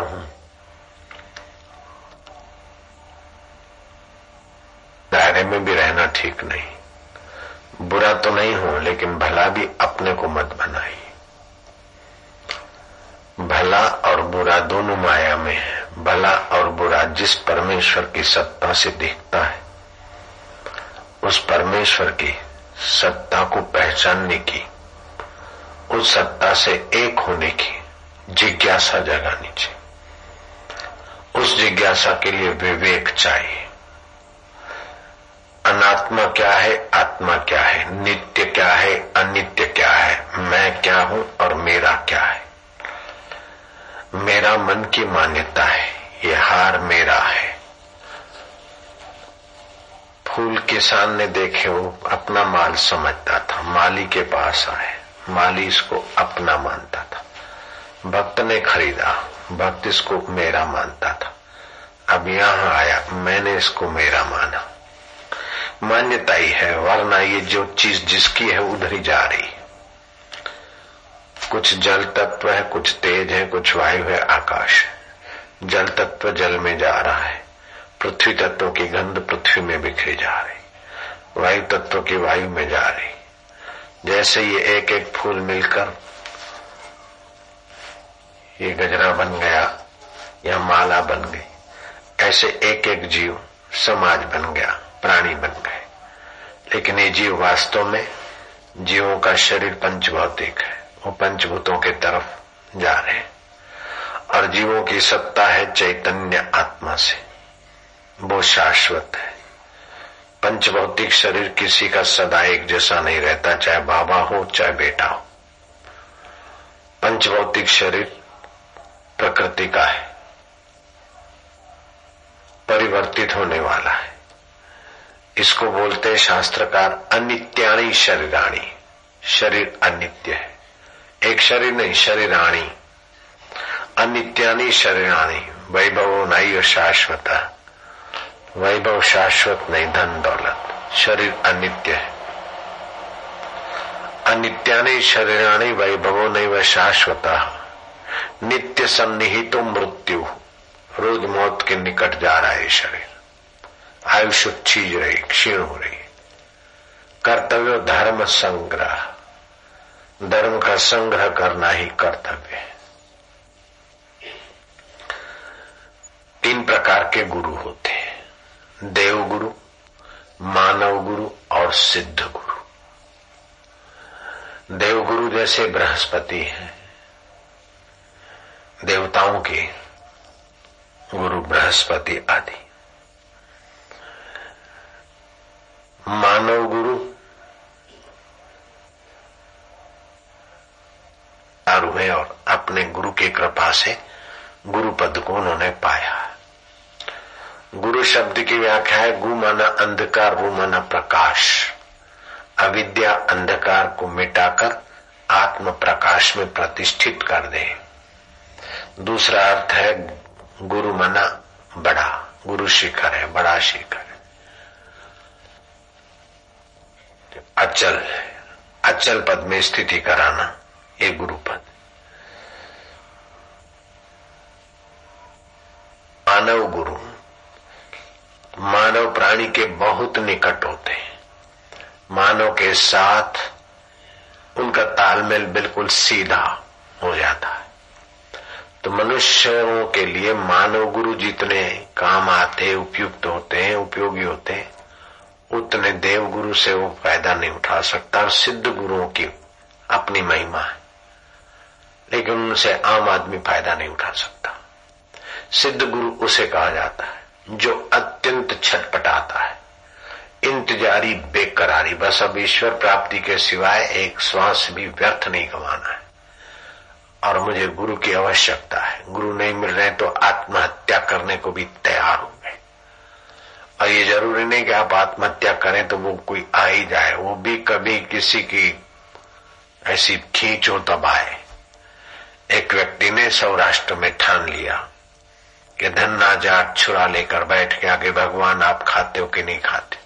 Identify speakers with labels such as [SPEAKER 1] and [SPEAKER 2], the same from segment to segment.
[SPEAKER 1] हूँ। दायरे में भी रहना ठीक नहीं। बुरा तो नहीं हो, लेकिन भला भी अपने को मत बनाई भला और बुरा दोनों माया में है। भला और बुरा जिस परमेश्वर की सत्ता से देखता है, उस परमेश्वर की सत्ता को पहचानने की, उस सत्ता से एक होने की जिज्ञासा जगानी चाहिए। उस जिज्ञासा के लिए विवेक चाहिए। अनात्मा क्या है, आत्मा क्या है, नित्य क्या है, अनित्य क्या है, मैं क्या हूँ और मेरा क्या है? मेरा मन की मान्यता है, ये हार मेरा है। फूल किसान ने देखे वो अपना माल समझता था, माली के पास आए, माली इसको अपना मानता था। भक्त ने खरीदा। भक्त इसको मेरा मानता था। अब यहाँ आया, मैंने इसको मेरा माना। मान्यता ही है, वरना ये जो चीज़ जिसकी है, उधर ही जा रही। कुछ जल तत्व है, कुछ तेज है, कुछ वायु है, आकाश। जल तत्व जल में जा रहा है। पृथ्वी तत्व की गंध पृथ्वी में बिखरी जा रही। वायु तत्व की वायु में जा रही। जैसे ये एक एक फूल मिलकर ये गजरा बन गया, या माला बन गई। ऐसे एक एक जीव समाज बन गया, प्राणी बन गए। लेकिन ये जीव वास्तव में जीवों का शरीर पंचभौतिक है। वो पंचभूतों के तरफ़ जा रहे हैं। और जीवों की सत्ता है चैतन्य आत्मा से। वो शाश्वत है। पंचभौतिक शरीर किसी का सदा एक जैसा नहीं रहता, चाहे बाबा हो, चाहे बेटा हो। पंचभौतिक शरीर प्रकृति का है। परिवर्तित होने वाला है। इसको बोलते हैं शास्त्रकार अनित्याणी शरीराणी। शरीर अनित्य है। एक शरीर नहीं, शरीराणी। अनित्यानी शरीराणी। वैभव नहीं शाश्वत। वैभव शाश्वत नहीं, धन दौलत। शरीर अनित्य है। अनित्यानी शरीराणी, वैभव नहीं व शाश्वत। नित्य सन्निहितो मृत्यु। रोज मौत के निकट जा रहा है शरीर। आयुष्य छीज रही, क्षीण हो रही कर्तव्य धर्म संग्रह। धर्म का संग्रह करना ही कर्तव्य है। तीन प्रकार के गुरु होते हैं। देव गुरु, मानव गुरु और सिद्ध गुरु। देव गुरु जैसे बृहस्पति है। देवताओं के गुरु बृहस्पति आदि। मानव गुरु है और अपने गुरु के कृपा से गुरु पद को उन्होंने पाया। गुरु शब्द की व्याख्या है, गु माना अंधकार, रु माना प्रकाश। अविद्या अंधकार को मिटाकर आत्म प्रकाश में प्रतिष्ठित कर दे। दूसरा अर्थ है गुरु मना बड़ा, गुरु शिखर है, बड़ा शिखर है। अचल अचल पद में स्थिति कराना, ये गुरु पद। मानव गुरु, मानव प्राणी के बहुत निकट होते हैं। मानव के साथ उनका तालमेल बिल्कुल सीधा हो जाता है। तो मनुष्यों के लिए मानव गुरु जितने काम आते, उपयुक्त होते हैं, उपयोगी होते हैं, उतने देव गुरु से वो फ़ायदा नहीं उठा सकता और सिद्ध गुरुओं की अपनी महिमा है। लेकिन उनसे आम आदमी फ़ायदा नहीं उठा सकता। सिद्ध गुरु उसे कहा जाता है, जो अत्यंत छटपटाता है। इंतजारी, बेकरारी, बस अब ईश्वर प्राप्ति के सिवाय एक श्वास भी व्यर्थ नहीं गंवाना है। और मुझे गुरु की आवश्यकता है। गुरु नहीं मिल रहे तो आत्महत्या करने को भी तैयार हो गए और ये ज़रूरी नहीं कि आप आत्महत्या करें तो वो कोई आ ही जाए। वो भी कभी किसी की ऐसी खींच तब आए एक व्यक्ति ने सौराष्ट्र में ठान लिया कि धन्ना जाट छुरा लेकर बैठ के आगे, भगवान, आप खाते हो कि नहीं खाते?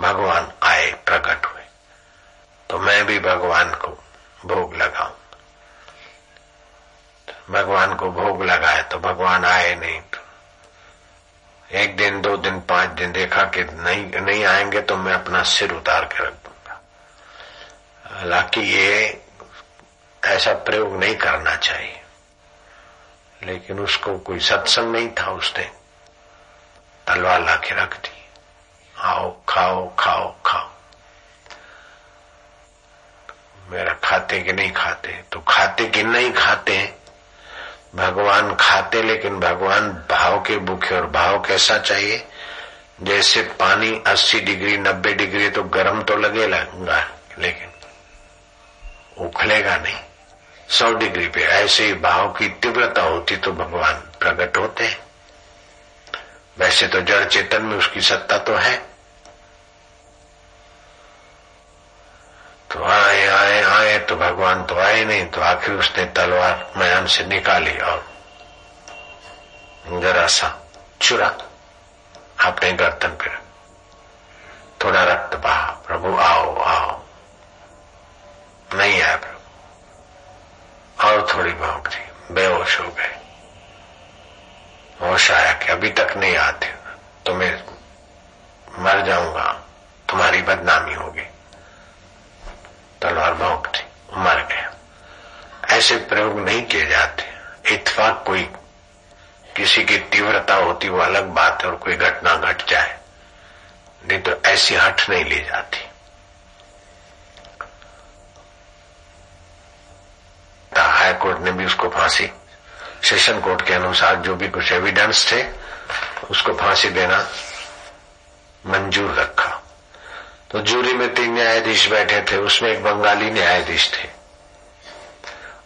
[SPEAKER 1] भगवान आए, प्रकट हुए। तो मैं भी भगवान को भोग लगाऊँ। भगवान को भोग लगाए तो भगवान आए नहीं तो। एक दिन, दो दिन, पाँच दिन देखा कि नहीं नहीं आएँगे तो मैं अपना सिर उतार के रख दूँगा। हालाँकि ये ऐसा प्रयोग नहीं करना चाहिए। लेकिन उसको कोई सत्संग नहीं था उसने तलवार ला के रख दी। आओ, खाओ खाओ खाओ। मेरा खाते कि नहीं खाते? तो खाते कि नहीं खाते? भगवान खाते, लेकिन भगवान भाव के भूखे और भाव कैसा चाहिए? जैसे पानी 80 डिग्री 90 डिग्री तो गर्म तो लगे लगेगा, लेकिन उखलेगा नहीं। 100 डिग्री पे ऐसे ही भाव की तीव्रता होती तो भगवान प्रकट होते। वैसे तो जड़ चेतन में उसकी सत्ता तो है। तो आए आए आए तो भगवान तो आए नहीं तो आखिर उसने तलवार मयान से निकाली और जरा सा चुरा अपने गर्दन पर थोड़ा रक्त बहा प्रभु आओ आओ नहीं आया प्रभु और थोड़ी भावरी बेहोश हो गए होश आया कि अभी तक नहीं आते तो मैं मर जाऊँगा, तुम्हारी बदनामी होगी। तलवार भौंकती मर गया। ऐसे प्रयोग नहीं किए जाते। इतफाक कोई किसी की तीव्रता होती वो अलग बात है और कोई घटना घट जाए। नहीं तो ऐसी हट नहीं ली जाती। हाईकोर्ट ने भी उसको फांसी, सेशन कोर्ट के अनुसार जो भी कुछ एविडेंस थे, उसको फांसी देना मंजूर रखा। तो जूरी में तीन न्यायाधीश बैठे थे, उसमें एक बंगाली न्यायाधीश थे।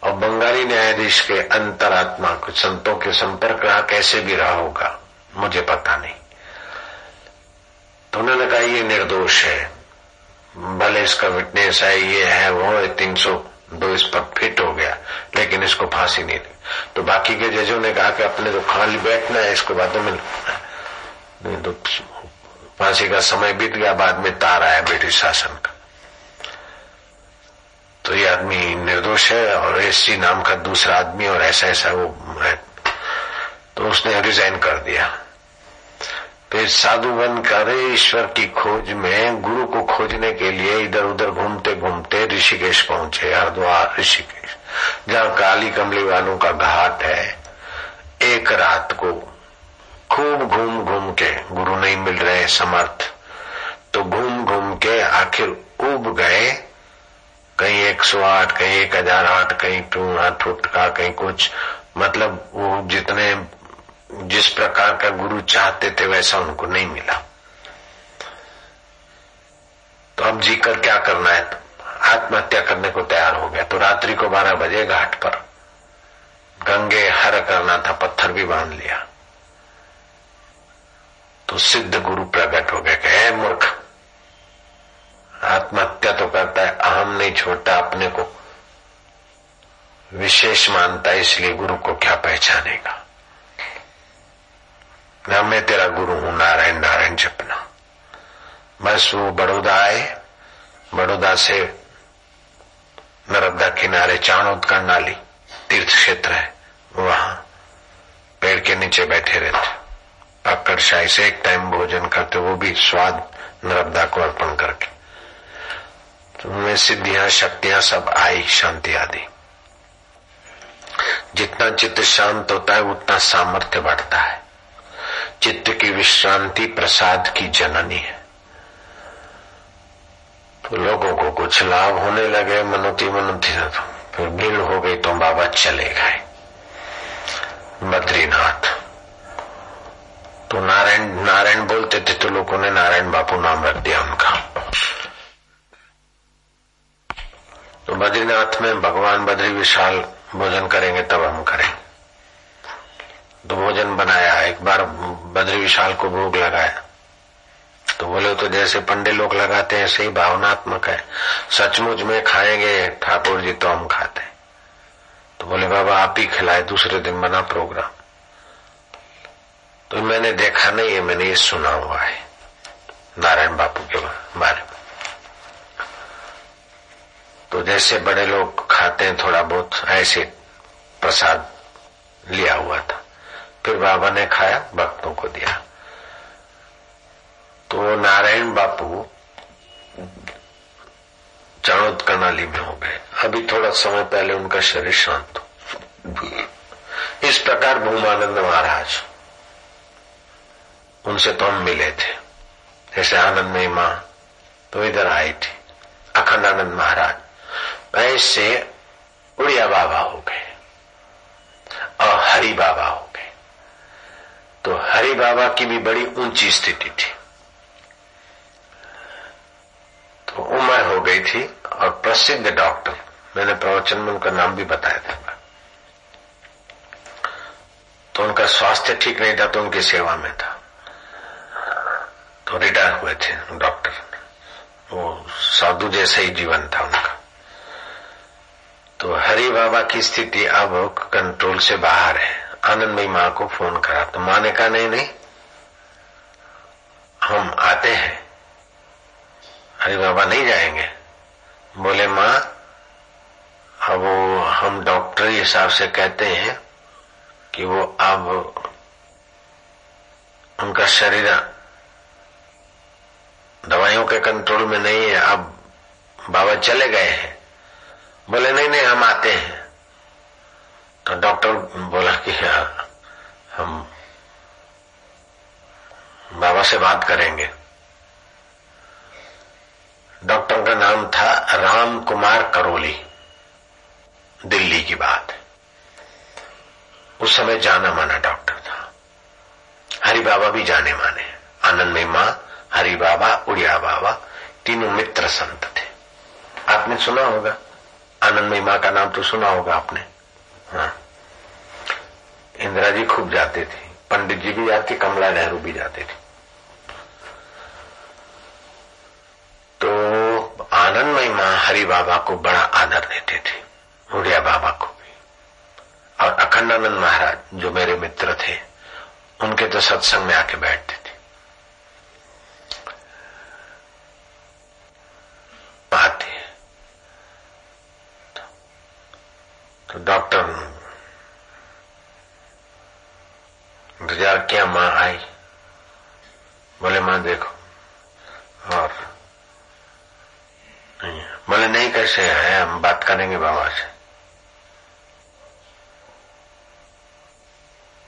[SPEAKER 1] और बंगाली न्यायाधीश के अंतरात्मा कुछ संतों के संपर्क रहा, कैसे भी रहा होगा, मुझे पता नहीं। तो उन्होंने कहा, ये निर्दोष है। भले इसका विटनेस है, ये है, वो है, तीन सौ दो इस पर फिट हो गया, लेकिन इसको फांसी नहीं दी। तो बाकी के जजों ने कहा कि अपने तो खाली बैठना है, इसको बाद में नहीं तो फांसी का समय बीत गया, बाद में तार आया ब्रिटिश शासन का। तो ये आदमी निर्दोष है और एस नाम का दूसरा आदमी और ऐसा ऐसा वो है। तो उसने रिजाइन कर दिया। फिर साधु बन कर ईश्वर की खोज में, गुरु को खोजने के लिए इधर उधर घूमते घूमते ऋषिकेश पहुँचे, हरिद्वार, ऋषिकेश, जहाँ काली कमली वालों का घाट है। एक रात को खूब घूम घूम के गुरु नहीं मिल रहे समर्थ। तो घूम घूम के आखिर उब गए। कहीं एक सौ आठ, कहीं एक हज़ार आठ, कहीं टू आठ फुट का, कहीं कुछ। मतलब वो जितने, जिस प्रकार का गुरु चाहते थे वैसा उनको नहीं मिला। तो अब जीकर क्या करना है? तो आत्महत्या करने को तैयार हो गया। तो रात्रि को बारह बजे घाट पर गंगे हर करना था, पत्थर भी बाँध लिया। तो सिद्ध गुरु प्रकट हो गए, कहे मूर्ख, आत्महत्या तो करता है, अहम नहीं छोड़ता अपने को। विशेष मानता है, इसलिए गुरु को क्या पहचानेगा? ना मैं तेरा गुरु हूँ, नारायण नारायण जपना। बस वो बड़ौदा आए, बड़ौदा से नर्मदा किनारे चाणोद का नाली तीर्थ क्षेत्र है, वहाँ पेड़ के नीचे बैठे रहते। पकड़ शाही से एक टाइम भोजन करते, वो भी स्वाद नर्मदा को अर्पण करके। तो उनमें सिद्धियाँ, शक्तियाँ सब आई, शांति आदि। जितना चित्त शांत होता है, उतना सामर्थ्य बढ़ता है। चित्त की विश्रांति प्रसाद की जननी है। तो लोगों को कुछ लाभ होने लगे, मनोती मनोती तो फिर भीड़ हो गई तो बाबा चले गए। बद्रीनाथ। तो नारायण नारायण बोलते थे तो लोगों ने नारायण बापू नाम रख दिया उनका। तो बद्रीनाथ में भगवान बद्री विशाल भोजन करेंगे, तब हम करें। तो भोजन बनाया, एक बार बद्री विशाल को भोग लगाया। तो बोले तो जैसे पंडे लोग लगाते हैं, ऐसे ही भावनात्मक है। सचमुच में खाएँगे ठाकुर जी तो हम खाते तो बोले, बाबा, आप ही खिलाए, दूसरे दिन बना प्रोग्राम। तो मैंने देखा नहीं है, मैंने ये सुना हुआ है। नारायण बापू के बारे में। तो जैसे बड़े लोग खाते हैं, थोड़ा बहुत ऐसे प्रसाद लिया हुआ था। फिर बाबा ने खाया, भक्तों को दिया। तो नारायण बापू चाणोद कनाली में हो गए। अभी थोड़ा समय पहले उनका शरीर शांत हो। इस प्रकार भूमानंद महाराज उनसे तो हम मिले थे। जैसे आनंदमयी माँ तो इधर आई थी अखंड आनंद महाराज। ऐसे उड़िया बाबा हो गए और हरि बाबा हो गए। तो हरि बाबा की भी बड़ी ऊँची स्थिति थी। तो उम्र हो गई थी और प्रसिद्ध डॉक्टर, मैंने प्रवचन में उनका नाम भी बताया था। तो उनका स्वास्थ्य ठीक नहीं था तो उनकी सेवा में था। तो रिटायर हुए थे डॉक्टर। वो साधु जैसा ही जीवन था उनका। तो हरि बाबा की स्थिति अब कंट्रोल से बाहर है। आनंदमयी माँ को फ़ोन करा। तो माँ ने कहा, नहीं नहीं। हम आते हैं। हरि बाबा नहीं जाएँगे। बोले, माँ, अब वो हम डॉक्टर हिसाब से कहते हैं कि वो अब उनका शरीर दवाइयों के कंट्रोल में नहीं है। अब बाबा चले गए हैं। बोले नहीं नहीं हम आते हैं। तो डॉक्टर बोला कि हाँ, हम बाबा से बात करेंगे। डॉक्टर का नाम था राम कुमार करोली। दिल्ली की बात। उस समय जाना माना डॉक्टर था। हरि बाबा भी जाने माने। आनंदमय माँ हरि बाबा, उड़िया बाबा, तीनों मित्र संत थे। आपने सुना होगा? आनंदमय माँ का नाम तो सुना होगा आपने। हाँ। इंदिरा जी खूब जाते थे। पंडित जी भी जाते, कमला नेहरू भी जाते थे। तो आनंदमय माँ हरि बाबा को बड़ा आदर देते थे, उड़िया बाबा को भी। और अखंडानंद महाराज, जो मेरे मित्र थे, उनके तो सत्संग में आके बैठते थे आते तो डॉक्टर इंतज़ार किया माँ आई बोले माँ देखो और नहीं बोले नहीं कैसे है हम बात करेंगे बाबा से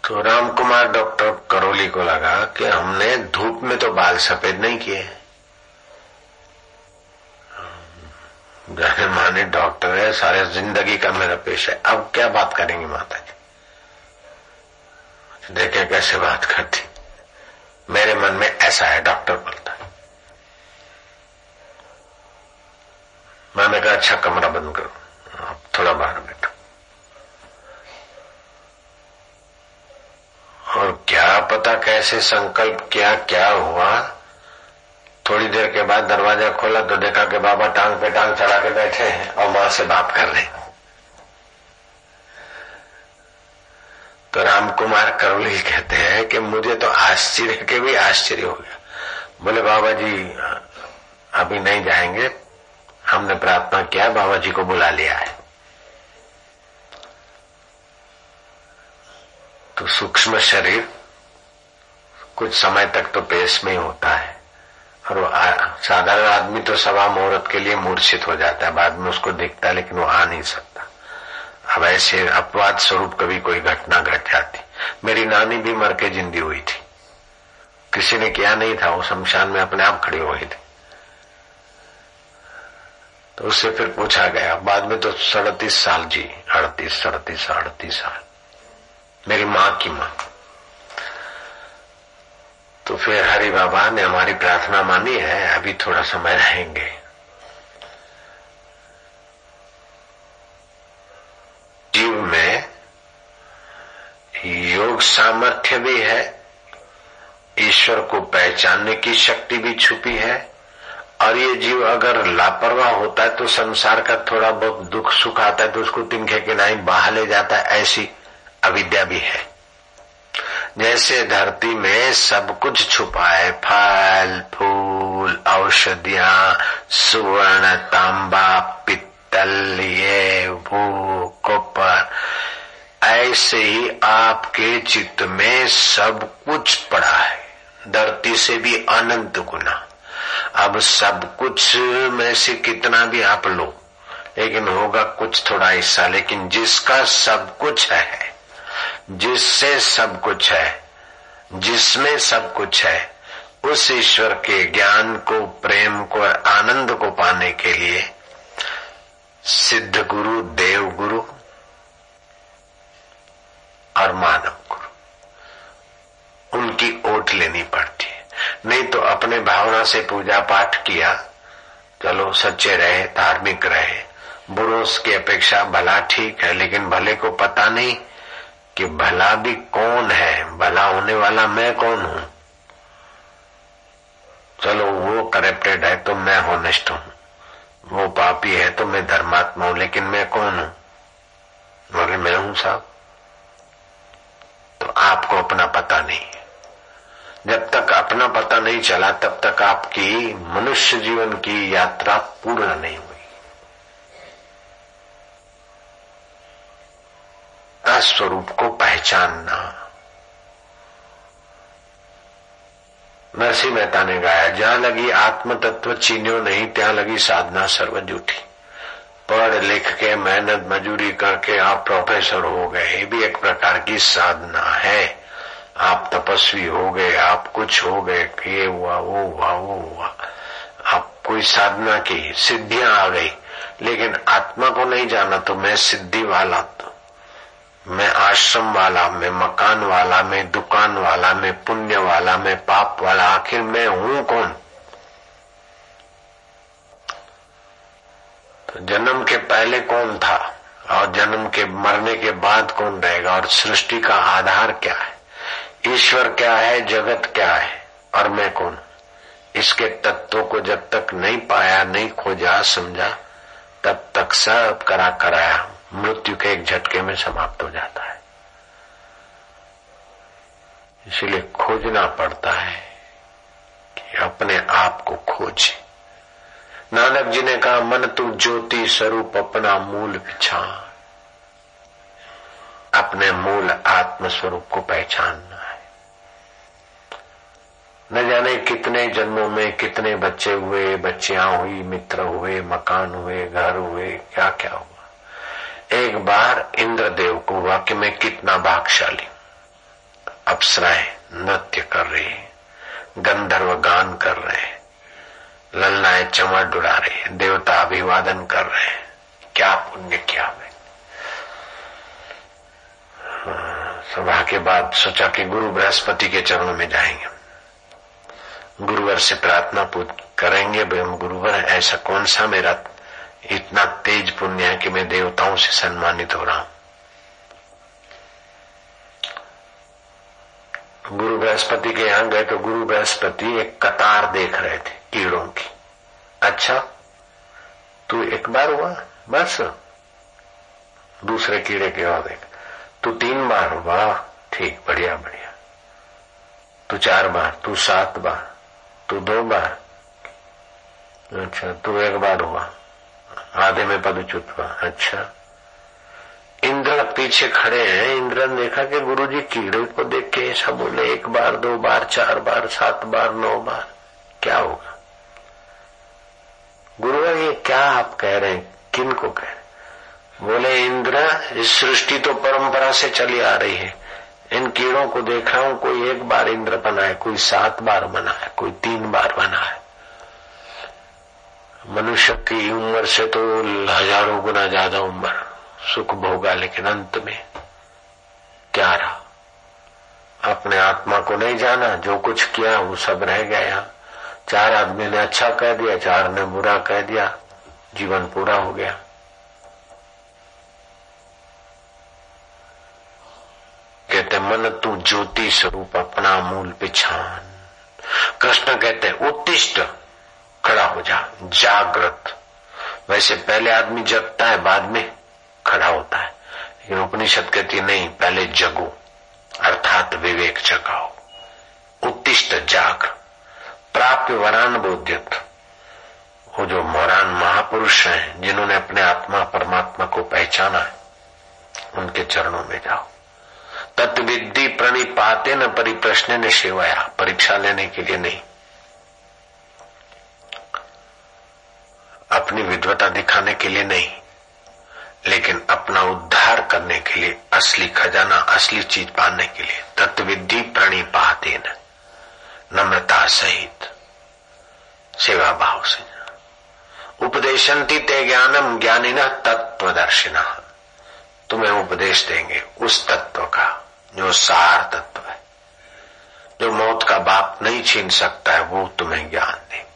[SPEAKER 1] तो राम कुमार डॉक्टर करोली को लगा कि हमने धूप में तो बाल सफ़ेद नहीं किए। जाने माने डॉक्टर है, सारे ज़िंदगी का मेरा पेशा है। अब क्या बात करेंगे माता जी देखे कैसे बात करती। मेरे मन में ऐसा है, डॉक्टर बोलता है। मैंने कहा अच्छा कमरा बंद करो। थोड़ा बाहर बैठो और क्या पता कैसे संकल्प क्या क्या हुआ? थोड़ी देर के बाद दरवाज़ा खोला तो देखा कि बाबा टांग पे टांग चढ़ा के बैठे हैं और माँ से बात कर रहे तो राम कुमार करोली कहते हैं कि मुझे तो आश्चर्य के भी आश्चर्य हो गया। बोले, बाबा जी, अभी नहीं जाएँगे। हमने प्रार्थना किया, बाबा जी को बुला लिया है। तो सूक्ष्म शरीर कुछ समय तक तो पेश में ही होता है। और साधारण आदमी तो सवा मुहूर्त के लिए मूर्छित हो जाता है, बाद में उसको दिखता है, लेकिन वो आ नहीं सकता। अब ऐसे अपवाद स्वरूप कभी कोई घटना घट जाती। मेरी नानी भी मर के जिंदी हुई थी। किसी ने किया नहीं था, वो शमशान में अपने आप खड़ी हुई थी। तो उससे फिर पूछा गया, बाद में तो सड़तीस साल जी, अड़तीस, सड़तीस, अड़तीस साल। मेरी माँ की माँ। तो फिर हरि बाबा ने हमारी प्रार्थना मानी है, अभी थोड़ा समय रहेंगे। जीव में योग सामर्थ्य भी है, ईश्वर को पहचानने की शक्ति भी छुपी है, और ये जीव अगर लापरवाह होता है तो संसार का थोड़ा बहुत दुख सुख आता है तो उसको तिनखे के नाई बाह ले जाता है, ऐसी अविद्या भी है। जैसे धरती में सब कुछ छुपा है फल, फूल, औषधियाँ, सुवर्ण, तांबा, पित्तल, ये भू कोपर, ऐसे ही आपके चित्त में सब कुछ पड़ा है। धरती से भी अनंत गुना। अब सब कुछ में से कितना भी आप लो, लेकिन होगा कुछ थोड़ा हिस्सा, लेकिन जिसका सब कुछ है जिससे सब कुछ है, जिसमें सब कुछ है, उस ईश्वर के ज्ञान को, प्रेम को, आनंद को पाने के लिए सिद्ध गुरु, देव गुरु और मानव गुरु। उनकी ओट लेनी पड़ती है। नहीं तो अपने भावना से पूजा पाठ किया, चलो सच्चे रहे, धार्मिक रहे बुरों की अपेक्षा भला ठीक है, लेकिन भले को पता नहीं कि भला भी कौन है? भला होने वाला मैं कौन हूँ? चलो, वो करप्टेड है तो मैं होनेस्ट हूँ। वो पापी है तो मैं धर्मात्मा हूँ, लेकिन मैं कौन हूँ? बोले, मैं हूँ साहब। तो आपको अपना पता नहीं जब तक अपना पता नहीं चला, तब तक आपकी मनुष्य जीवन की यात्रा पूर्ण नहीं हुई। स्वरूप को पहचानना। नरसिंह मेहता ने गाया, जहाँ लगी आत्म तत्व चीन्यो नहीं, त्या लगी साधना सर्व जूठी पढ़ लिख के मेहनत मजूरी करके आप प्रोफेसर हो गए, ये भी एक प्रकार की साधना है। आप तपस्वी हो गए, आप कुछ हो गए, ये हुआ, वो हुआ वो हुआ। आप कोई साधना की सिद्धियाँ आ गई, लेकिन आत्मा को नहीं जाना तो मैं सिद्धि वाला मैं आश्रम वाला, मैं मकान वाला, मैं दुकान वाला, मैं पुण्य वाला, मैं पाप वाला, आखिर मैं हूँ कौन? तो जन्म के पहले कौन था और जन्म के मरने के बाद कौन रहेगा और सृष्टि का आधार क्या है? ईश्वर क्या है? जगत क्या है? और मैं कौन? इसके तत्वों को जब तक नहीं पाया, नहीं खोजा, समझा, तब तक सब करा कराया मृत्यु के एक झटके में समाप्त हो जाता है। इसीलिए खोजना पड़ता है कि अपने आप को खोज। नानक जी ने कहा, मन तू ज्योति स्वरूप अपना मूल पहचान। अपने मूल आत्म स्वरूप को पहचानना है। न जाने कितने जन्मों में कितने बच्चे हुए, बच्चियाँ हुई, मित्र हुए, मकान हुए, घर हुए क्या क्या हुआ। एक बार इंद्रदेव को हुआ कि मैं कितना भागशाली। अप्सराएँ नृत्य कर रही, गंधर्व गान कर रहे हैं ललनाए चमट उड़ा रहे, देवता अभिवादन कर रहे हैं क्या पुण्य, क्या मैं सभा के बाद सोचा कि गुरु बृहस्पति के चरणों में जाएँगे गुरुवर से प्रार्थना करेंगे हम गुरुवर ऐसा कौन सा मेरा इतना तेज पुण्य है कि मैं देवताओं से सम्मानित हो रहा हूँ। गुरु बृहस्पति के यहाँ गए तो गुरु बृहस्पति एक कतार देख रहे थे कीड़ों की। अच्छा तू एक बार हुआ? बस। दूसरे कीड़े के और देख। तू तीन बार हुआ? ठीक, बढ़िया बढ़िया। तू चार बार, तू सात बार, तू दो बार। अच्छा तू एक बार हुआ। आधे में पदच्युत हुआ अच्छा। इंद्र पीछे खड़े हैं। इंद्र ने देखा कि गुरुजी कीड़े को देख के ऐसा बोले, एक बार, दो बार, चार बार, सात बार, नौ बार। क्या होगा? गुरु ये क्या आप कह रहे हैं? किन को कह रहे बोले, इंद्र, इस सृष्टि तो परंपरा से चली आ रही है। इन कीड़ों को देख रहा हूँ, कोई एक बार इंद्र बना है, कोई सात बार बना है, कोई तीन बार बना है। मनुष्य की उम्र से तो हज़ारों गुना ज़्यादा उम्र, सुख भोगा लेकिन अंत में क्या रहा? अपने आत्मा को नहीं जाना, जो कुछ किया, वो सब रह गया। चार आदमी ने अच्छा कह दिया, चार ने बुरा कह दिया, जीवन पूरा हो गया। कहते, मन तू ज्योति स्वरूप, अपना मूल पिछान। कृष्ण कहते, उत्तिष्ट। खड़ा हो जा, जागृत। वैसे पहले आदमी जगता है, बाद में खड़ा होता है। लेकिन उपनिषद कहती नहीं, पहले जगो, अर्थात विवेक जगाओ। उत्तिष्ट, जाग। प्राप्य वरान बोध्यत। वो जो मोरान महापुरुष हैं, जिन्होंने अपने आत्मा, परमात्मा को पहचाना है, उनके चरणों में जाओ। तत्विद्धि प्रणिपाते न परिप्रश्न ने सेवाया, परीक्षा लेने के लिए नहीं। अपनी विद्वता दिखाने के लिए नहीं, लेकिन अपना उद्धार करने के लिए, असली खजाना, असली चीज़ पाने के लिए तत्विधि प्रणिपाते न नम्रता सहित। सेवा भाव से। उपदेशंती ते ज्ञानम ज्ञानी न तत्वदर्शिना तुम्हें उपदेश देंगे उस तत्व का, जो सार तत्व है। जो मौत का बाप नहीं छीन सकता है, वो तुम्हें ज्ञान देंगे।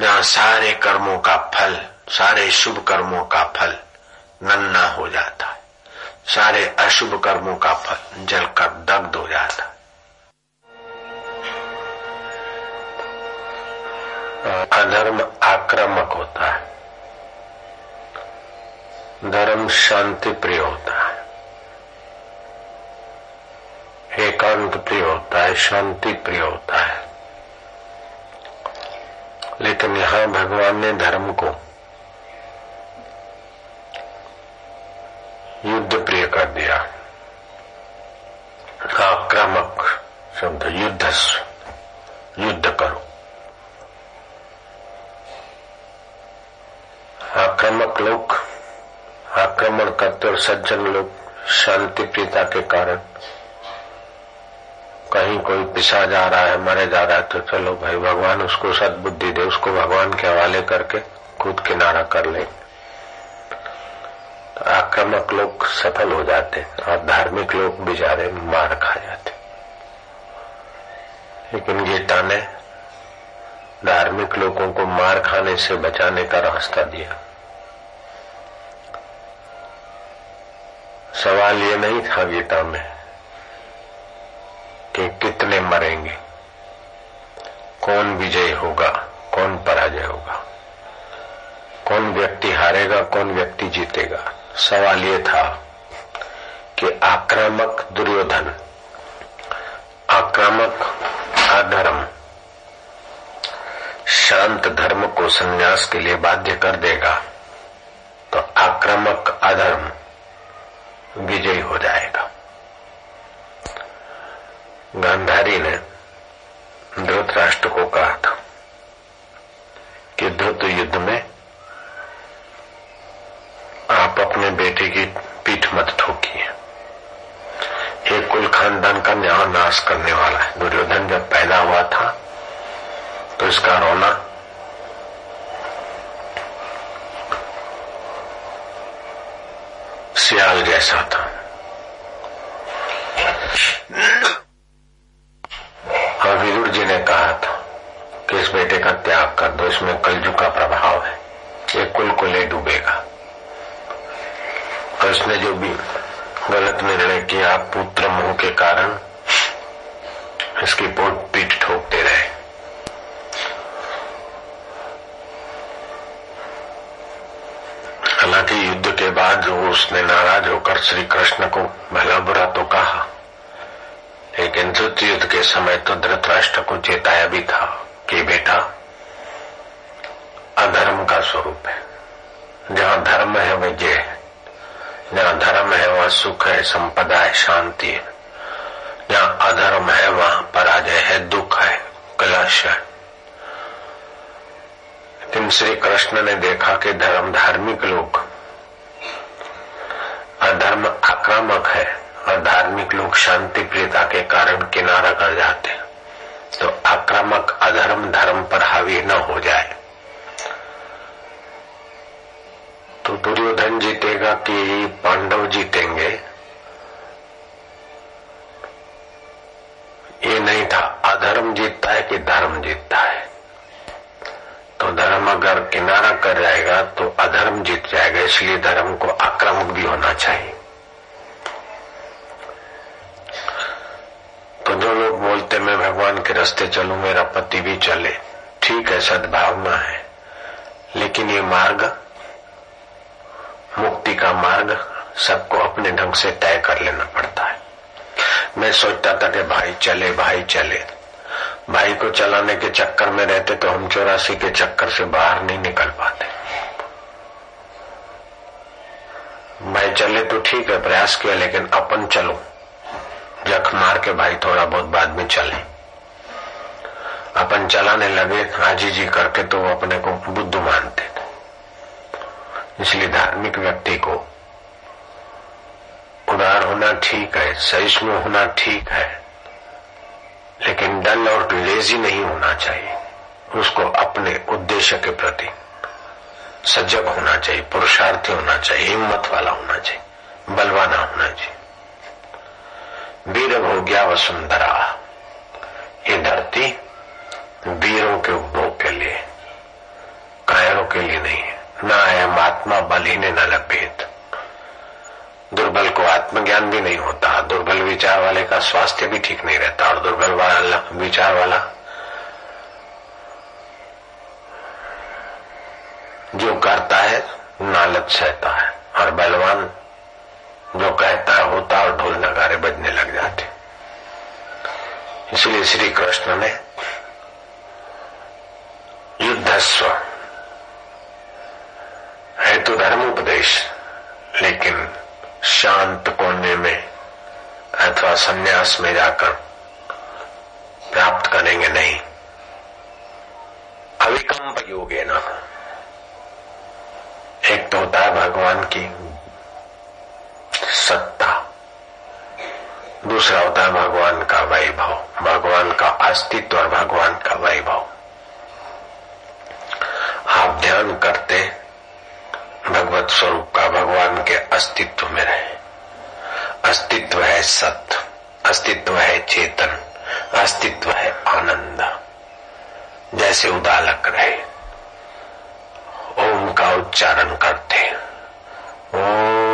[SPEAKER 1] जहाँ सारे कर्मों का फल, सारे शुभ कर्मों का फल नन्ना हो जाता है। सारे अशुभ कर्मों का फल जलकर दग्ध हो जाता है। अधर्म आक्रामक होता है। धर्म शांति प्रिय होता है। एकांत प्रिय होता है शांति प्रिय होता है। लेकिन यहाँ भगवान ने धर्म को युद्ध प्रिय कर दिया। आक्रामक शब्द युद्ध युद्ध करो। आक्रामक लोग आक्रमण करते और सज्जन लोग शांति, प्रियता के कारण कहीं कोई पिसा जा रहा है, मरे जा रहा है तो चलो भाई, भगवान उसको सदबुद्धि दे, उसको भगवान के हवाले करके खुद किनारा कर ले। तो आक्रामक लोग सफल हो जाते, और धार्मिक लोग बेचारे मार खा जाते। लेकिन गीता ने धार्मिक लोगों को मार खाने से बचाने का रास्ता दिया। सवाल ये नहीं था गीता में कि कितने मरेंगे? कौन विजय होगा? कौन पराजय होगा? कौन व्यक्ति हारेगा? कौन व्यक्ति जीतेगा? सवाल ये था कि आक्रामक दुर्योधन, आक्रामक अधर्म शांत धर्म को संन्यास के लिए बाध्य कर देगा तो आक्रामक अधर्म विजयी हो जाएगा। गांधारी ने ध्रुत राष्ट्र को कहा था कि ध्रुत युद्ध में आप अपने बेटे की पीठ मत ठोकिए। एक कुल खानदान का न्याय नाश करने वाला है। दुर्योधन जब पैदा हुआ था तो इसका रोना सियाल जैसा था और विदुर जी ने कहा था कि त्याग कर दो, इसमें कलजु का प्रभाव है। ये कुल को ले डूबेगा। और इसने जो भी गलत निर्णय किया, पुत्र मोह के कारण, इसकी पोट पीठ ठोकते रहे। हालाँकि युद्ध के बाद जो उसने नाराज़ होकर श्री कृष्ण को भला बुरा तो कहा, लेकिन युद्ध के समय तो धृतराष्ट्र को चेताया भी था कि बेटा स्वरूप है। जहाँ धर्म है विजय है। जहाँ धर्म है, वहाँ सुख है, संपदा है, शांति है। जहाँ अधर्म है, वहाँ पराजय है, दुख है, कलश है। लेकिन श्री कृष्ण ने देखा कि धर्म धार्मिक लोग, अधर्म आक्रामक है और धार्मिक लोग शांति प्रियता के कारण किनारा कर जाते हैं। तो आक्रामक अधर्म, धर्म पर हावी न हो जाए। तो दुर्योधन जीतेगा कि पांडव जीतेंगे? ये नहीं था। अधर्म जीतता है कि धर्म जीतता है? तो धर्म अगर किनारा कर जाएगा तो अधर्म जीत जाएगा, इसलिए धर्म को आक्रामक भी होना चाहिए। तो जो लोग बोलते, मैं भगवान के रास्ते चलू, मेरा पति भी चले। ठीक है, सद्भावना है। लेकिन ये मार्ग मुक्ति का मार्ग सबको अपने ढंग से तय कर लेना पड़ता है। मैं सोचता था कि भाई चले भाई चले। भाई को चलाने के चक्कर में रहते तो हम चौरासी के चक्कर से बाहर नहीं निकल पाते। मैं चले तो ठीक है, प्रयास किया, लेकिन अपन चलो। जख मार के भाई थोड़ा बहुत बाद में चले। अपन चलाने लगे हाजी जी करके तो वो अपने को बुद्ध मानते। इसलिए धार्मिक व्यक्ति को उदार होना ठीक है, सहिष्णु होना ठीक है, लेकिन डल और लेजी नहीं होना चाहिए। उसको अपने उद्देश्य के प्रति सजग होना चाहिए, पुरुषार्थी होना चाहिए, हिम्मत वाला होना चाहिए, बलवाना होना चाहिए। वीर हो गया वसुंधरा ये धरती वीरों के उपभोग के लिए, कायरों के लिए नहीं है। न आया आत्मा बल ही ने लपेट। दुर्बल को आत्मज्ञान भी नहीं होता, दुर्बल विचार वाले का स्वास्थ्य भी ठीक नहीं रहता, और दुर्बल वाला विचार वाला जो करता है नालच सहता है। और बलवान जो कहता है होता और ढोल नगारे बजने लग जाते। इसलिए श्री कृष्ण ने युद्धस्व है तो धर्म उपदेश लेकिन शांत कोने में अथवा संन्यास में जाकर प्राप्त करेंगे नहीं। अविकम्प योगे न। एक तो होता है भगवान की सत्ता। दूसरा होता है भगवान का वैभव, भगवान का अस्तित्व और भगवान का वैभव। आप ध्यान करते स्वरूप का भगवान के अस्तित्व में रहे। अस्तित्व है सत्य, अस्तित्व है चेतन, अस्तित्व है आनंद। जैसे उदालक रहे, ओम का उच्चारण करते ओम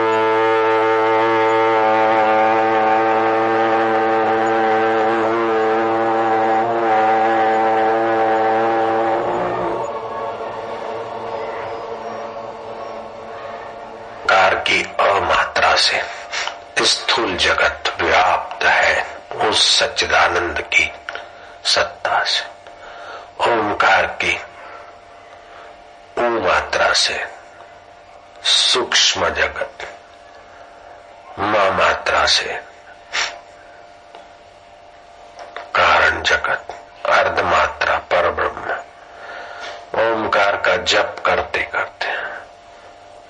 [SPEAKER 1] की अमात्रा से स्थूल जगत व्याप्त है उस सच्चिदानंद की सत्ता से ओमकार की ऊ मात्रा से सूक्ष्म जगत माँ मात्रा से कारण जगत अर्ध मात्रा पर ब्रह्म ओमकार का जप करते करते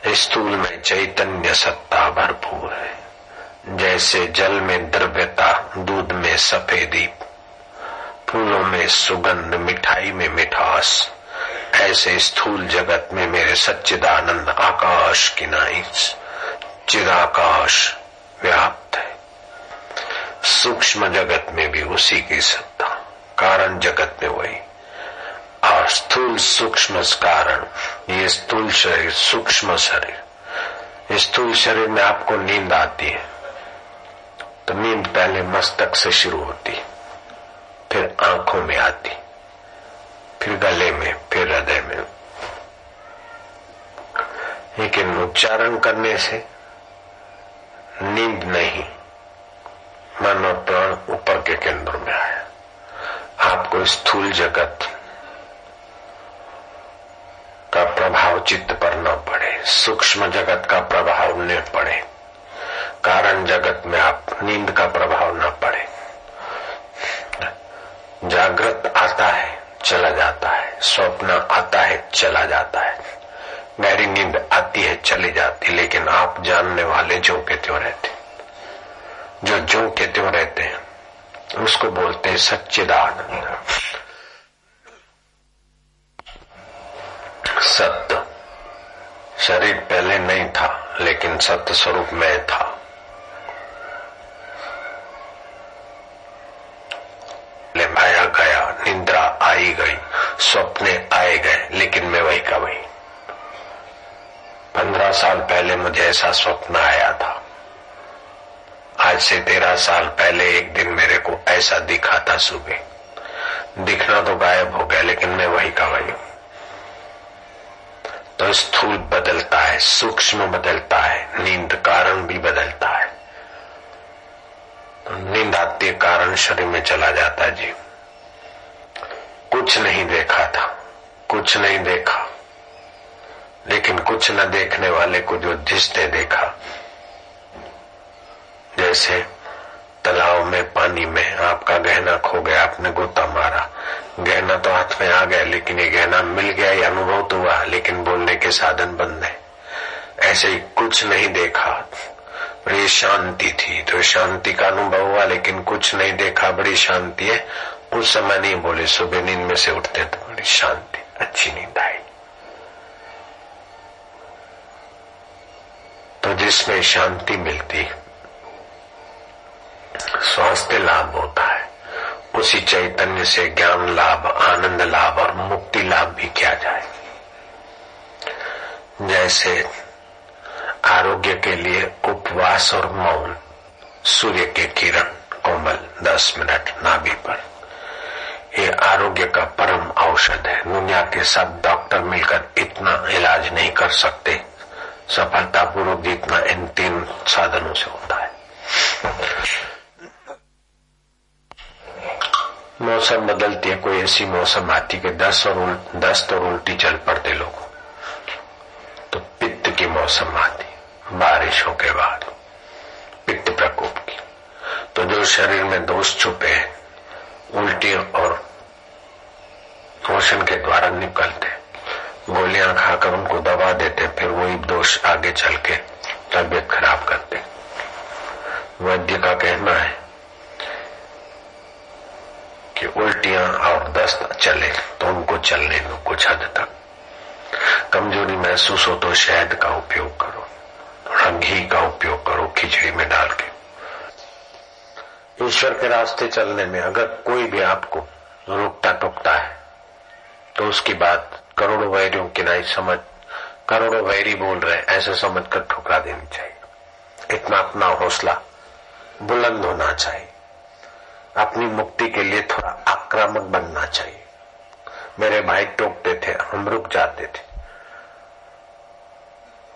[SPEAKER 1] स्थूल में चैतन्य सत्ता भरपूर है जैसे जल में द्रव्यता, दूध में सफेदी, फूलों में सुगंध, मिठाई में मिठास, ऐसे स्थूल जगत में मेरे सच्चिदानंद आकाश की नाई चिदाकाश व्याप्त है। सूक्ष्म जगत में भी उसी की सत्ता, कारण जगत में वही। और स्थूल सूक्ष्म कारण, ये स्थूल शरीर, सूक्ष्म शरीर। स्थूल शरीर में आपको नींद आती है। तो नींद पहले मस्तक से शुरू होती, फिर आँखों में आती, फिर गले में, फिर हृदय में। लेकिन उच्चारण करने से नींद नहीं, मन और प्राण ऊपर के केंद्र में आया आपको स्थूल जगत का प्रभाव चित्त पर न पड़े, सूक्ष्म जगत का प्रभाव न पड़े। कारण जगत में आप नींद का प्रभाव न पड़े। जागृत आता है, चला जाता है। स्वप्न आता है, चला जाता है। गहरी नींद आती है, चली जाती लेकिन आप जानने वाले जो के त्यों रहते जो जो के त्यों रहते हैं, उसको बोलते हैं सच्चिदानंद। सत्य। शरीर पहले नहीं था, लेकिन सत्य स्वरूप में था भाया गया निंद्रा आई गई, सपने आए गए, लेकिन मैं वही का वही। पंद्रह साल पहले मुझे ऐसा स्वप्न आया था। आज से तेरह साल पहले एक दिन मेरे को ऐसा दिखा था सुबह। दिखना तो गायब हो गया, लेकिन मैं वही का वही तो स्थूल बदलता है, सूक्ष्म बदलता है, नींद कारण भी बदलता है। तो नींद आती कारण शरीर में चला जाता है जी कुछ नहीं देखा था, कुछ नहीं देखा। लेकिन कुछ न देखने वाले को जो जिसने देखा, जैसे तालाब में पानी में आपका गहना खो गया, आपने गोता मारा। गहना तो हाथ में आ गया, लेकिन ये गहना मिल गया, ये अनुभव तो हुआ, लेकिन बोलने के साधन बंद है। ऐसे ही कुछ नहीं देखा। बड़ी शांति थी तो शांति का अनुभव हुआ, लेकिन कुछ नहीं देखा, बड़ी शांति है। उस समय नहीं बोले, सुबह नींद में से उठते तो बड़ी शांति, अच्छी नींद आई। तो जिसमें शांति मिलती, स्वास्थ्य लाभ होता है, उसी चैतन्य से ज्ञान लाभ, आनंद लाभ और मुक्ति लाभ भी किया जाए। जैसे आरोग्य के लिए उपवास और मौन, सूर्य के किरण, कोमल, दस मिनट, नाभि पर। ये आरोग्य का परम औषध है। दुनिया के सब डॉक्टर मिलकर इतना इलाज नहीं कर सकते। सफलतापूर्वक जितना इन तीन साधनों से होता है। मौसम बदलती है कोई ऐसी मौसम आती कि दस और उल, दस्त और उल्टी चल पड़ते लोगों। तो पित्त की मौसम आती बारिशों के बाद। पित्त प्रकोप की। तो जो शरीर में दोष छुपे उल्टी और पोषण के द्वारा निकलते। गोलियाँ खाकर उनको दबा देते, फिर वही दोष आगे चल के तबियत खराब करते। वैद्य का कहना है कि उल्टियाँ और दस्त चले तो उनको चलने दो कुछ हद तक कमज़ोरी महसूस हो तो शहद का उपयोग करो थोड़ा घी का उपयोग करो, खिचड़ी में डाल के। ईश्वर के रास्ते चलने में अगर कोई भी आपको रोकता टोकता है तो उसकी बात करोड़ों वैरियों की नहीं समझ, करोड़ों वैरी बोल रहे ऐसे समझ कर ठुकरा देनी चाहिए। इतना अपना हौसला बुलंद होना चाहिए। अपनी मुक्ति के लिए थोड़ा आक्रामक बनना चाहिए। मेरे भाई टोकते थे, हम रुक जाते थे।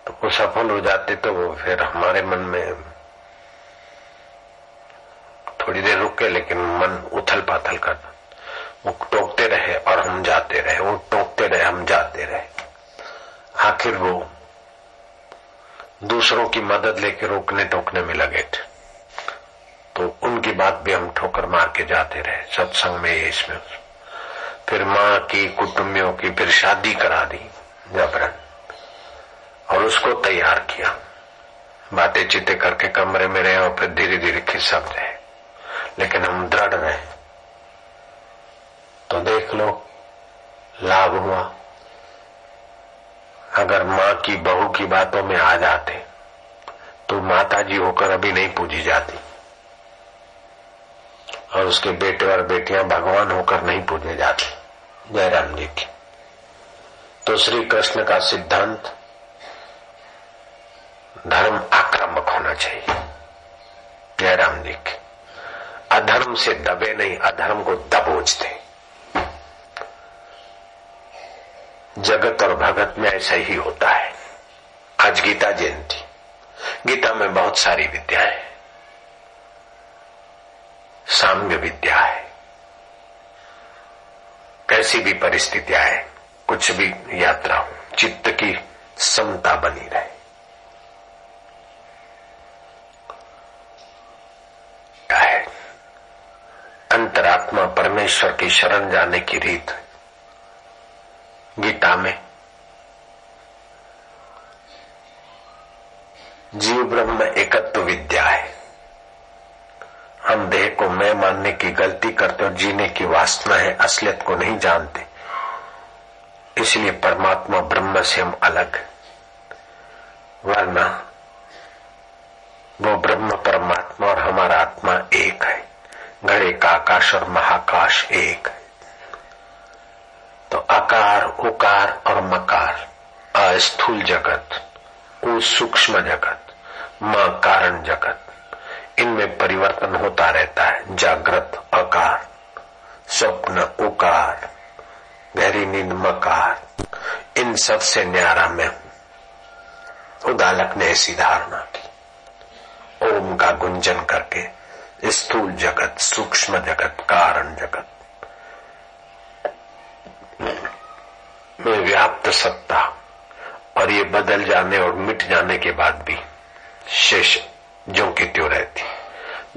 [SPEAKER 1] तो वो सफल हो जाते तो वो फिर हमारे मन में थोड़ी देर रुके, लेकिन मन उथल पाथल करता वो टोकते रहे और हम जाते रहे। वो टोकते रहे, हम जाते रहे। आखिर वो दूसरों की मदद लेके रोकने टोकने में लगे थे। तो उनकी बात भी हम ठोकर मार के जाते रहे, सत्संग में इसमें। फिर माँ की, कुटुंबियों की, फिर शादी करा दी जबरन और उसको तैयार किया। बातें चीते करके कमरे में रहे और फिर धीरे धीरे खिसक रहे। लेकिन हम दृढ़ रहे तो देख लो, लाभ हुआ। अगर माँ की बहू की बातों में आ जाते तो माता जी होकर अभी नहीं पूजी जाती। और उसके बेटे और बेटियाँ भगवान होकर नहीं पूजे जाते। जयराम जी की। तो श्री कृष्ण का सिद्धांत, धर्म आक्रामक होना चाहिए। जयराम जी की। अधर्म से दबे नहीं, अधर्म को दबोचते। जगत और भगत में ऐसा ही होता है। आज गीता जयंती। गीता में बहुत सारी विद्या है। साम्य विद्या है। कैसी भी परिस्थितियाँ है कुछ भी यात्रा हो, चित्त की समता बनी रहे। है? अंतरात्मा परमेश्वर की शरण जाने की रीत गीता में, जीव ब्रह्म एकत्व विद्या है। हम देह को मैं मानने की गलती करते और जीने की वासना है, असलियत को नहीं जानते। इसलिए परमात्मा ब्रह्म से हम अलग वरना वो ब्रह्म परमात्मा और हमारा आत्मा एक है। घड़े का आकाश और महाकाश एक। है तो आकार, उकार और मकार, अस्थूल जगत उ सूक्ष्म जगत, माँ कारण जगत, इनमें परिवर्तन होता रहता है, जागृत, अकार, स्वप्न, उकार, गहरी नींद, मकार, इन सबसे न्यारा में उदालक ने ऐसी धारणा की, ओम का गुंजन करके स्थूल जगत, सूक्ष्म जगत, कारण जगत। में व्याप्त सत्ता, और ये बदल जाने और मिट जाने के बाद भी शेष जो की त्यों रहती।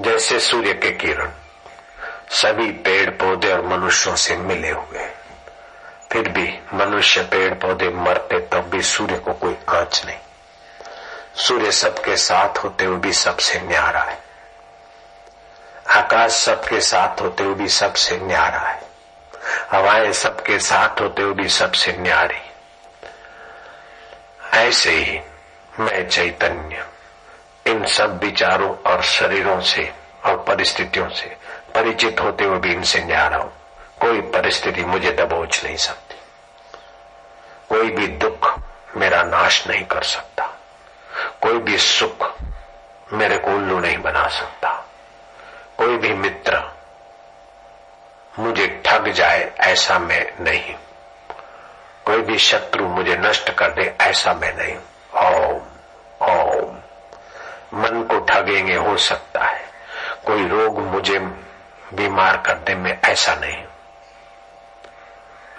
[SPEAKER 1] जैसे सूर्य के किरण, सभी पेड़ पौधे और मनुष्यों से मिले हुए। फिर भी मनुष्य पेड़ पौधे मरते तब भी सूर्य को कोई आँच नहीं। सूर्य सबके साथ होते हुए भी सबसे न्यारा है। आकाश सबके साथ होते हुए भी सबसे न्यारा है। हवाएँ सबके साथ होते हुए भी सबसे न्यारी। ऐसे ही मैं चैतन्य, इन सब विचारों और शरीरों से और परिस्थितियों से परिचित होते हुए भी इनसे न्यारा हूँ। कोई परिस्थिति मुझे दबोच नहीं सकती। कोई भी दुख मेरा नाश नहीं कर सकता। कोई भी सुख मेरे को उल्लू नहीं बना सकता। कोई भी मित्र मुझे ठग जाए, ऐसा मैं नहीं। कोई भी शत्रु मुझे नष्ट कर दे, ऐसा मैं नहीं। ओम ओम। मन को ठगेंगे, हो सकता है। कोई रोग मुझे बीमार कर दे, मैं ऐसा नहीं।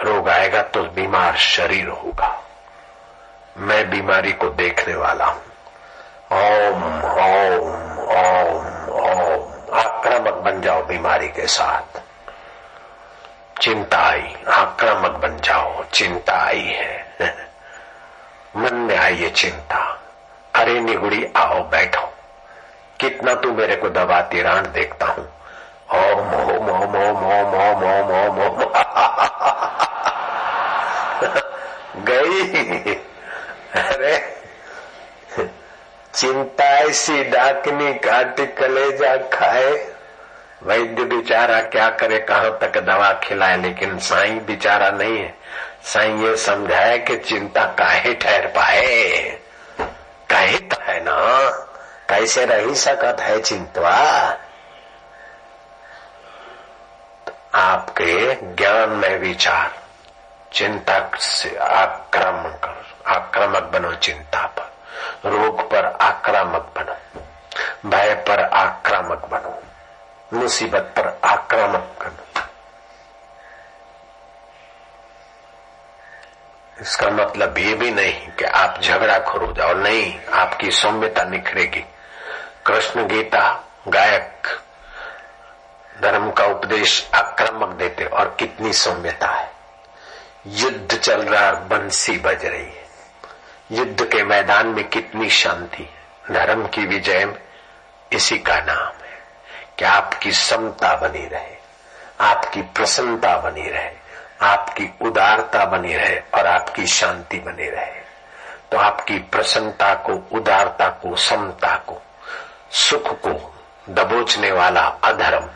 [SPEAKER 1] रोग आएगा तो बीमार शरीर होगा। मैं बीमारी को देखने वाला हूँ। ओम ओम ओम। बन जाओ बीमारी के साथ। चिंता आई आक्रामक बन जाओ चिंता आई है। मन में आई ये चिंता। अरे निगुड़ी आओ बैठो। कितना तू मेरे को दबाती रान देखता हूँ। ओम ओम ओम ओम ओम ओम ओम ओम ओम गई। अरे चिंता ऐसी डाकनी काट कलेजा खाए। वैद्य बेचारा क्या करे, कहाँ तक दवा खिलाए, लेकिन साई बेचारा नहीं है। साई ये समझाए कि चिंता काहे ठहर पाए? काहे तो है ना? कैसे रही सकत है चिंतवा? आपके ज्ञान में विचार, चिंता से आक्रामक आक्रामक बनो चिंता पर। रोग पर आक्रामक बनो। भय पर आक्रामक बनो। मुसीबत पर आक्रामक बनो इसका मतलब ये भी नहीं कि आप झगड़ा खो जाओ। नहीं, आपकी सौम्यता निखरेगी। कृष्ण गीता गायक धर्म का उपदेश आक्रामक देते और कितनी सौम्यता है। युद्ध चल रहा बंसी बज रही है। युद्ध के मैदान में कितनी शांति धर्म की विजय इसी का नाम। है कि आपकी समता बनी रहे आपकी प्रसन्नता बनी रहे आपकी उदारता बनी रहे और आपकी शांति बनी रहे। तो आपकी प्रसन्नता को उदारता को समता को सुख को दबोचने वाला अधर्म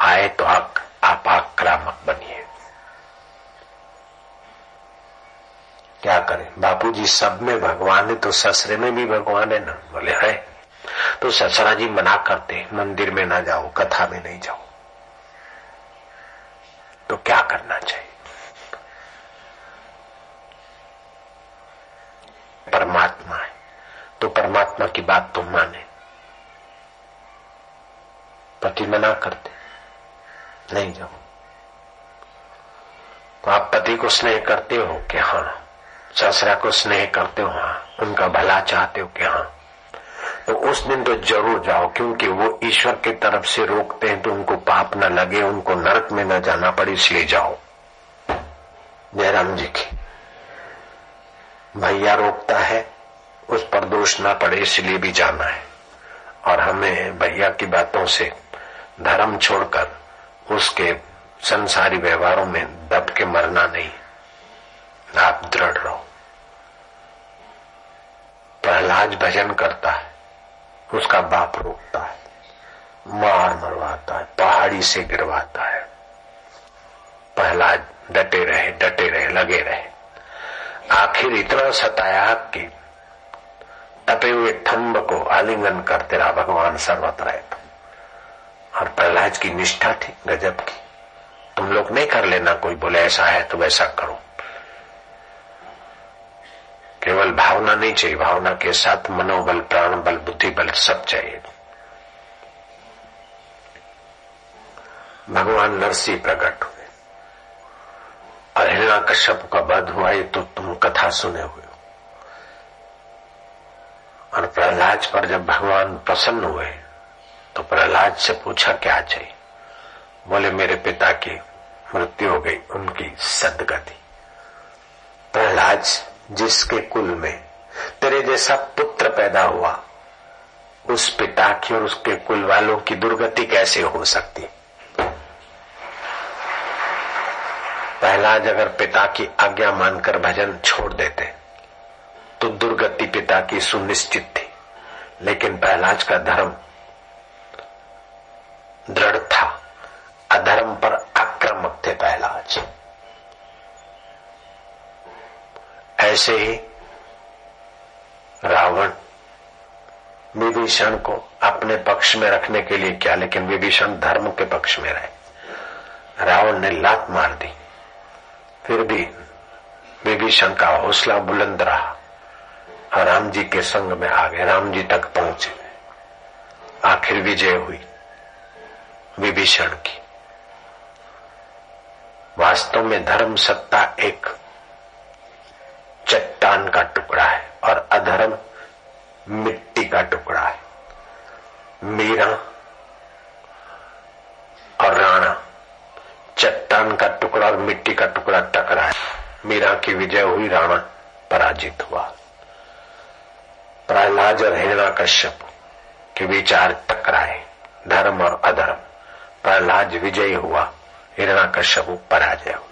[SPEAKER 1] आए तो आप, आप आक्रामक बनिए। क्या करें? बापूजी सब में भगवान है तो ससरे में भी भगवान है ना? बोले है। तो ससरा जी मना करते, मंदिर में ना जाओ, कथा में नहीं जाओ। तो क्या करना चाहिए? परमात्मा है तो परमात्मा की बात तुम माने। पति मना करते, नहीं जाओ। तो आप पति को स्नेह करते हो कि हाँ ससरा को स्नेह करते हो हाँ उनका भला चाहते हो कि हाँ। तो उस दिन तो ज़रूर जाओ, क्योंकि वो ईश्वर की तरफ़ से रोकते हैं तो उनको पाप न लगे, उनको नरक में न जाना पड़े, इसलिए जाओ। जयराम जी की भैया रोकता है, उस पर दोष ना पड़े, इसलिए भी जाना है। और हमें भैया की बातों से धर्म छोड़कर उसके संसारी व्यवहारों में दब के मरना नहीं। आप दृढ़ रहो। प्रहलाद भजन करता है। उसका बाप रोकता है, मार मरवाता है, पहाड़ी से गिरवाता है। प्रहलाद डटे रहे डटे रहे, लगे रहे। आखिर इतना सताया कि तपे हुए थम्ब को आलिंगन करते रहा भगवान सर्वत्र है और प्रहलाद की निष्ठा थी गजब की। तुम लोग नहीं कर लेना, कोई बोले ऐसा है तो वैसा करो। केवल भावना नहीं चाहिए, भावना के साथ मनोबल प्राण बल बुद्धि बल सब चाहिए। भगवान नरसिंह प्रकट हुए। और कश्यप का बध हुआ, ये तो तुम कथा सुने हुए और प्रहलाद पर जब भगवान प्रसन्न हुए तो प्रहलाद से पूछा, क्या चाहिए? बोले, मेरे पिता की मृत्यु हो गई, उनकी सदगति। प्रहलाद जिसके कुल में तेरे जैसा पुत्र पैदा हुआ, उस पिता की और उसके कुल वालों की दुर्गति कैसे हो सकती? प्रहलाद अगर पिता की आज्ञा मानकर भजन छोड़ देते तो दुर्गति पिता की सुनिश्चित थी। लेकिन पहलाज का धर्म दृढ़ था, अधर्म पर आक्रामक थे ऐसे ही रावण विभीषण को अपने पक्ष में रखने के लिए क्या, लेकिन विभीषण धर्म के पक्ष में रहे। रावण ने लात मार दी। फिर भी विभीषण का हौसला बुलंद रहा राम जी के संग में आ गए। राम जी तक पहुँचे। आखिर विजय हुई विभीषण की। वास्तव में धर्म सत्ता एक चट्टान का टुकड़ा है और अधर्म मिट्टी का टुकड़ा है। मीरा और राणा चट्टान का टुकड़ा और मिट्टी का टुकड़ा टकरा है। मीरा की विजय हुई, राणा पराजित हुआ। प्रहलाद और हिरणा कश्यप के विचार टकराए धर्म और अधर्म। प्रहलाद विजयी हुआ हिरणा कश्यप पराजय हुआ।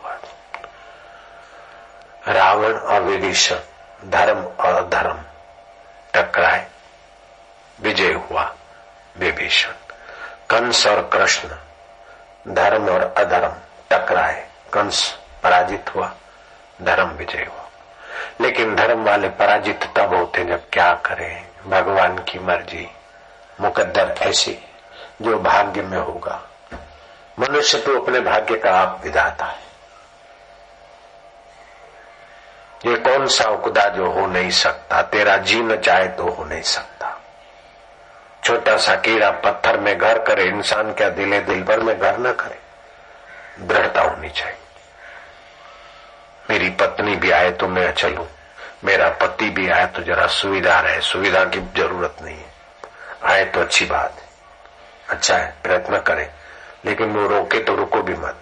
[SPEAKER 1] रावण और विभीषण, धर्म और अधर्म। टकराए। विजय हुआ विभीषण। कंस और कृष्ण, धर्म और अधर्म टकराए। कंस पराजित हुआ, धर्म विजय हुआ। लेकिन धर्म वाले पराजित तब होते जब क्या करें? भगवान की मर्ज़ी। मुकद्दर ऐसी जो भाग्य में होगा। मनुष्य तो अपने भाग्य का आप विधाता है। ये कौन सा उकदा जो हो नहीं सकता? तेरा जी न चाहे तो हो नहीं सकता। छोटा सा कीड़ा पत्थर में घर करे, इंसान क्या दिले दिल भर में घर न करे? दृढ़ता होनी चाहिए। मेरी पत्नी भी आए तो मैं चलू। मेरा पति भी आए तो जरा सुविधा रहे। सुविधा की ज़रूरत नहीं है। आए तो अच्छी बात है। अच्छा है, प्रयत्न करें। लेकिन वो रोके तो रुको भी मत।